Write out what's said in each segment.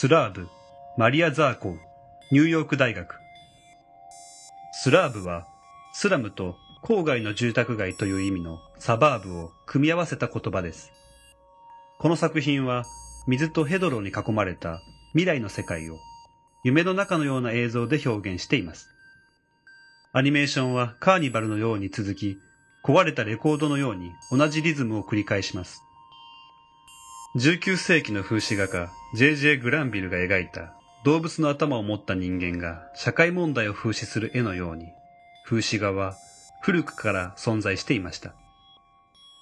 スラーブ、マリア・ザーコン、ニューヨーク大学。スラーブは、スラムと郊外の住宅街という意味のサバーブを組み合わせた言葉です。この作品は、水とヘドロに囲まれた未来の世界を夢の中のような映像で表現しています。アニメーションはカーニバルのように続き、壊れたレコードのように同じリズムを繰り返します。19世紀の風刺画家 J.J. グランビルが描いた動物の頭を持った人間が社会問題を風刺する絵のように、風刺画は古くから存在していました。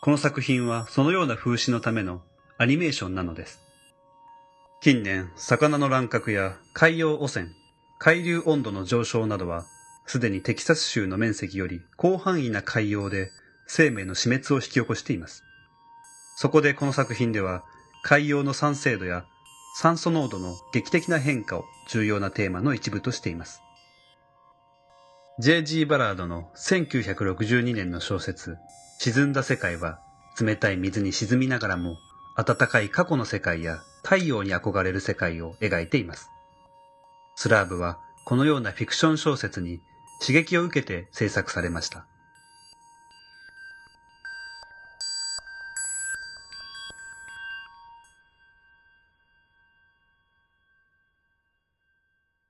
この作品はそのような風刺のためのアニメーションなのです。近年、魚の乱獲や海洋汚染、海流温度の上昇などは、すでにテキサス州の面積より広範囲な海洋で生命の死滅を引き起こしています。そこでこの作品では、海洋の酸性度や酸素濃度の劇的な変化を重要なテーマの一部としています。J.G. バラードの1962年の小説、沈んだ世界は、冷たい水に沈みながらも、暖かい過去の世界や太陽に憧れる世界を描いています。スラーブは、このようなフィクション小説に刺激を受けて制作されました。